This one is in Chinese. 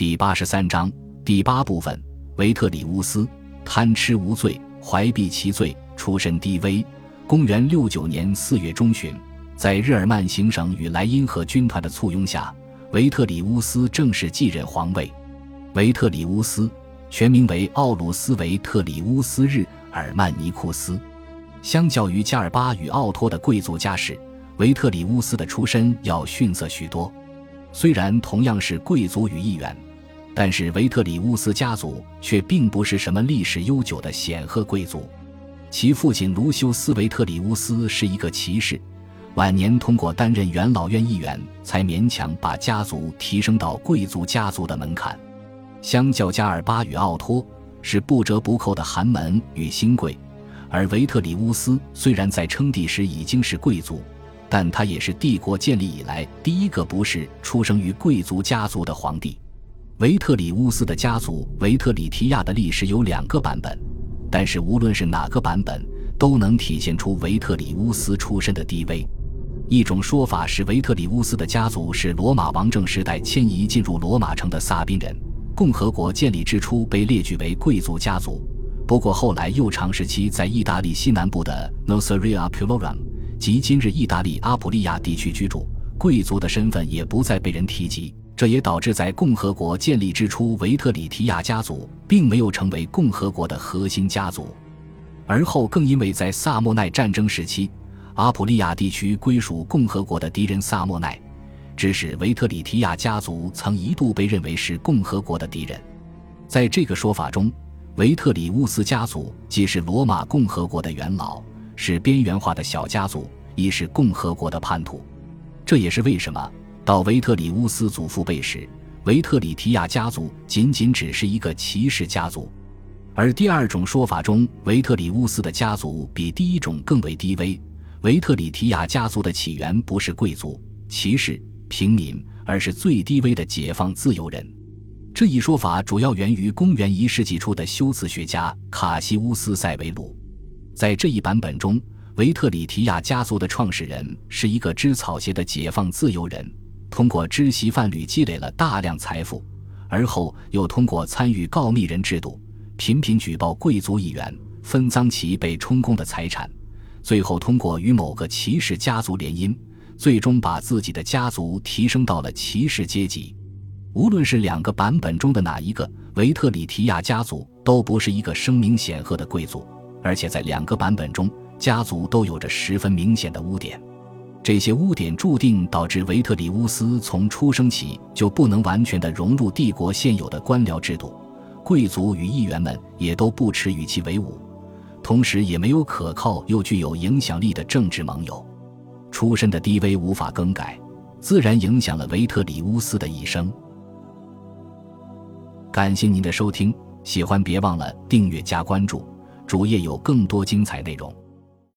第八十三章第八部分：维特里乌斯贪吃无罪，怀璧其罪，出身低微。公元六九年四月中旬，在日耳曼行省与莱茵河军团的簇拥下，维特里乌斯正式继任皇位。维特里乌斯全名为奥鲁斯·维特里乌斯·日耳曼尼库斯。相较于加尔巴与奥托的贵族家世，维特里乌斯的出身要逊色许多。虽然同样是贵族与议员。但是维特里乌斯家族却并不是什么历史悠久的显赫贵族，其父亲卢修斯·维特里乌斯是一个骑士，晚年通过担任元老院议员才勉强把家族提升到贵族家族的门槛。相较加尔巴与奥托，是不折不扣的寒门与新贵，而维特里乌斯虽然在称帝时已经是贵族，但他也是帝国建立以来第一个不是出生于贵族家族的皇帝。维特里乌斯的家族维特里提亚的历史有两个版本，但是无论是哪个版本，都能体现出维特里乌斯出身的低微。一种说法是维特里乌斯的家族是罗马王政时代迁移进入罗马城的萨宾人，共和国建立之初被列举为贵族家族，不过后来又长时期在意大利西南部的 Noceria Pulorum 即今日意大利阿普利亚地区居住，贵族的身份也不再被人提及。这也导致在共和国建立之初，维特里提亚家族并没有成为共和国的核心家族。而后更因为在萨莫奈战争时期，阿普利亚地区归属共和国的敌人萨莫奈，致使维特里提亚家族曾一度被认为是共和国的敌人。在这个说法中，维特里乌斯家族既是罗马共和国的元老，是边缘化的小家族，亦是共和国的叛徒。这也是为什么。到维特里乌斯祖父辈时，维特里提亚家族仅仅只是一个骑士家族，而第二种说法中，维特里乌斯的家族比第一种更为低微。维特里提亚家族的起源不是贵族、骑士、平民，而是最低微的解放自由人。这一说法主要源于公元一世纪初的修辞学家卡西乌斯·塞维鲁。在这一版本中，维特里提亚家族的创始人是一个织草鞋的解放自由人。通过织席贩履积累了大量财富，而后又通过参与告密人制度，频频举报贵族议员，分赃其被充公的财产，最后通过与某个骑士家族联姻，最终把自己的家族提升到了骑士阶级。无论是两个版本中的哪一个，维特里提亚家族都不是一个声名显赫的贵族，而且在两个版本中，家族都有着十分明显的污点。这些污点注定导致维特里乌斯从出生起就不能完全的融入帝国现有的官僚制度，贵族与议员们也都不耻与其为伍，同时也没有可靠又具有影响力的政治盟友。出身的低微无法更改，自然影响了维特里乌斯的一生。感谢您的收听，喜欢别忘了订阅加关注，主页有更多精彩内容。